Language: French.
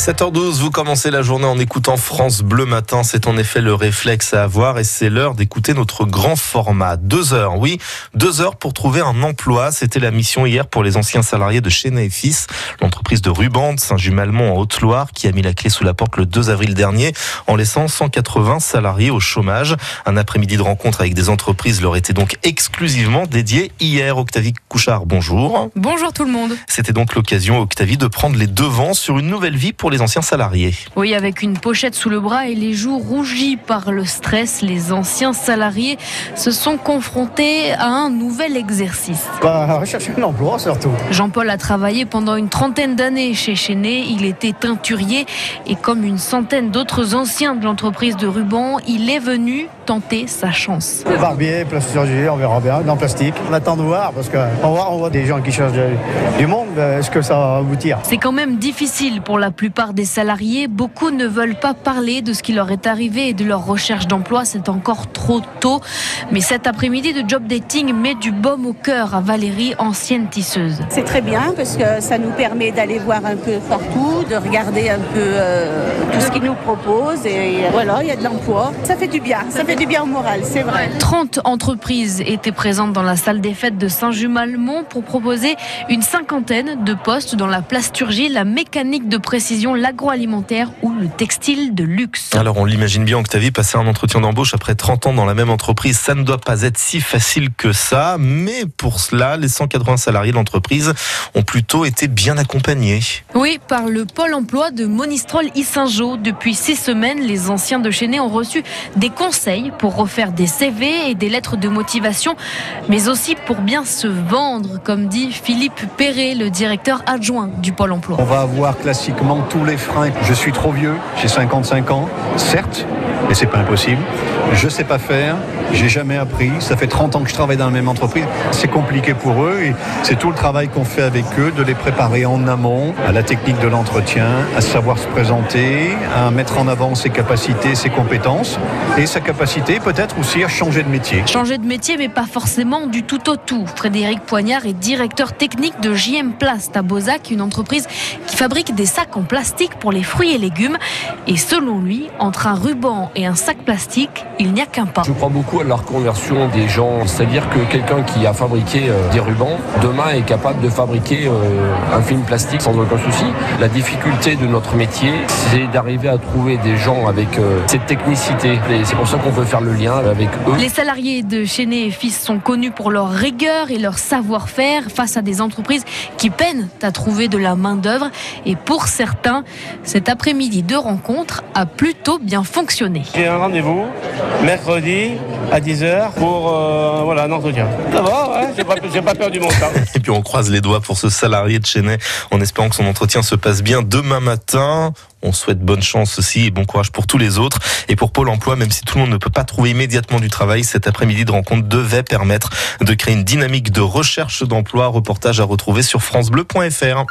7h12, vous commencez la journée en écoutant France Bleu Matin. C'est en effet le réflexe à avoir et c'est l'heure d'écouter notre grand format. Deux heures, oui, deux heures pour trouver un emploi. C'était la mission hier pour les anciens salariés de Chenet et Fils, l'entreprise de ruban de Saint-Jumalmont en Haute-Loire qui a mis la clé sous la porte le 2 avril dernier en laissant 180 salariés au chômage. Un après-midi de rencontre avec des entreprises leur était donc exclusivement dédié hier. Octavie Couchard, bonjour. Bonjour tout le monde. C'était donc l'occasion, Octavie, de prendre les devants sur une nouvelle vie pour les anciens salariés. Oui, avec une pochette sous le bras et les joues rougies par le stress, les anciens salariés se sont confrontés à un nouvel exercice. Bah, rechercher un emploi surtout. Jean-Paul a travaillé pendant une trentaine d'années chez Chenet. Il était teinturier et comme une centaine d'autres anciens de l'entreprise de ruban, il est venu tenter sa chance. Barbier, plasturgie, on verra bien, dans le plastique. On attend de voir parce qu'on voit, on voit des gens qui cherchent du monde. Est-ce que ça va aboutir? C'est quand même difficile pour la plupart des salariés. Beaucoup ne veulent pas parler de ce qui leur est arrivé et de leur recherche d'emploi. C'est encore trop tôt. Mais cet après-midi de job dating met du baume au cœur à Valérie, ancienne tisseuse. C'est très bien parce que ça nous permet d'aller voir un peu partout, de regarder un peu euh, tout ce qu'ils nous proposent. Et voilà, il y a de l'emploi. Ça fait du bien. Ça fait du bien au moral, c'est vrai. 30 entreprises étaient présentes dans la salle des fêtes de Saint-Jumalmont pour proposer une cinquantaine de postes dans la plasturgie, la mécanique de précision, l'agroalimentaire ou le textile de luxe. Alors on l'imagine bien, Octavie, passer un entretien d'embauche après 30 ans dans la même entreprise, ça ne doit pas être si facile que ça, mais pour cela, les 180 salariés de l'entreprise ont plutôt été bien accompagnés. Oui, par le pôle emploi de Monistrol-Issingeau. Depuis six semaines, les anciens de Chenet ont reçu des conseils pour refaire des CV et des lettres de motivation, mais aussi pour bien se vendre, comme dit Philippe Perret, le directeur adjoint du pôle emploi. On va avoir classiquement tous les freins. Je suis trop vieux, j'ai 55 ans, certes, mais c'est pas impossible. Je sais pas faire, j'ai jamais appris. Ça fait 30 ans que je travaille dans la même entreprise. C'est compliqué pour eux et c'est tout le travail qu'on fait avec eux de les préparer en amont à la technique de l'entretien, à savoir se présenter, à mettre en avant ses capacités, ses compétences et sa capacité peut-être aussi à changer de métier. Changer de métier, mais pas forcément du tout au tout. Frédéric Poignard est directeur technique de JM Plast à Bozac, une entreprise qui fabrique des sacs en plastique pour les fruits et légumes. Et selon lui, entre un ruban et un sac plastique, il n'y a qu'un pas. Je crois beaucoup à la reconversion des gens, c'est-à-dire que quelqu'un qui a fabriqué euh, des rubans, demain est capable de fabriquer euh, un film plastique sans aucun souci. La difficulté de notre métier, c'est d'arriver à trouver des gens avec euh, cette technicité. Et c'est pour ça qu'on veut faire le lien avec eux. Les salariés de Chenet et Fils sont connus pour leur rigueur et leur savoir-faire face à des entreprises qui peinent à trouver de la main-d'œuvre. Et pour certains, cet après-midi de rencontre a plutôt bien fonctionné. J'ai un rendez-vous mercredi à 10h pour euh, voilà, un entretien. Ça va, ouais, j'ai pas, pas perdu mon. Et puis on croise les doigts pour ce salarié de Chenet en espérant que son entretien se passe bien demain matin. On souhaite bonne chance aussi et bon courage pour tous les autres. Et pour Pôle emploi, même si tout le monde ne peut pas trouver immédiatement du travail, cet après-midi de rencontre devait permettre de créer une dynamique de recherche d'emploi. Reportage à retrouver sur FranceBleu.fr.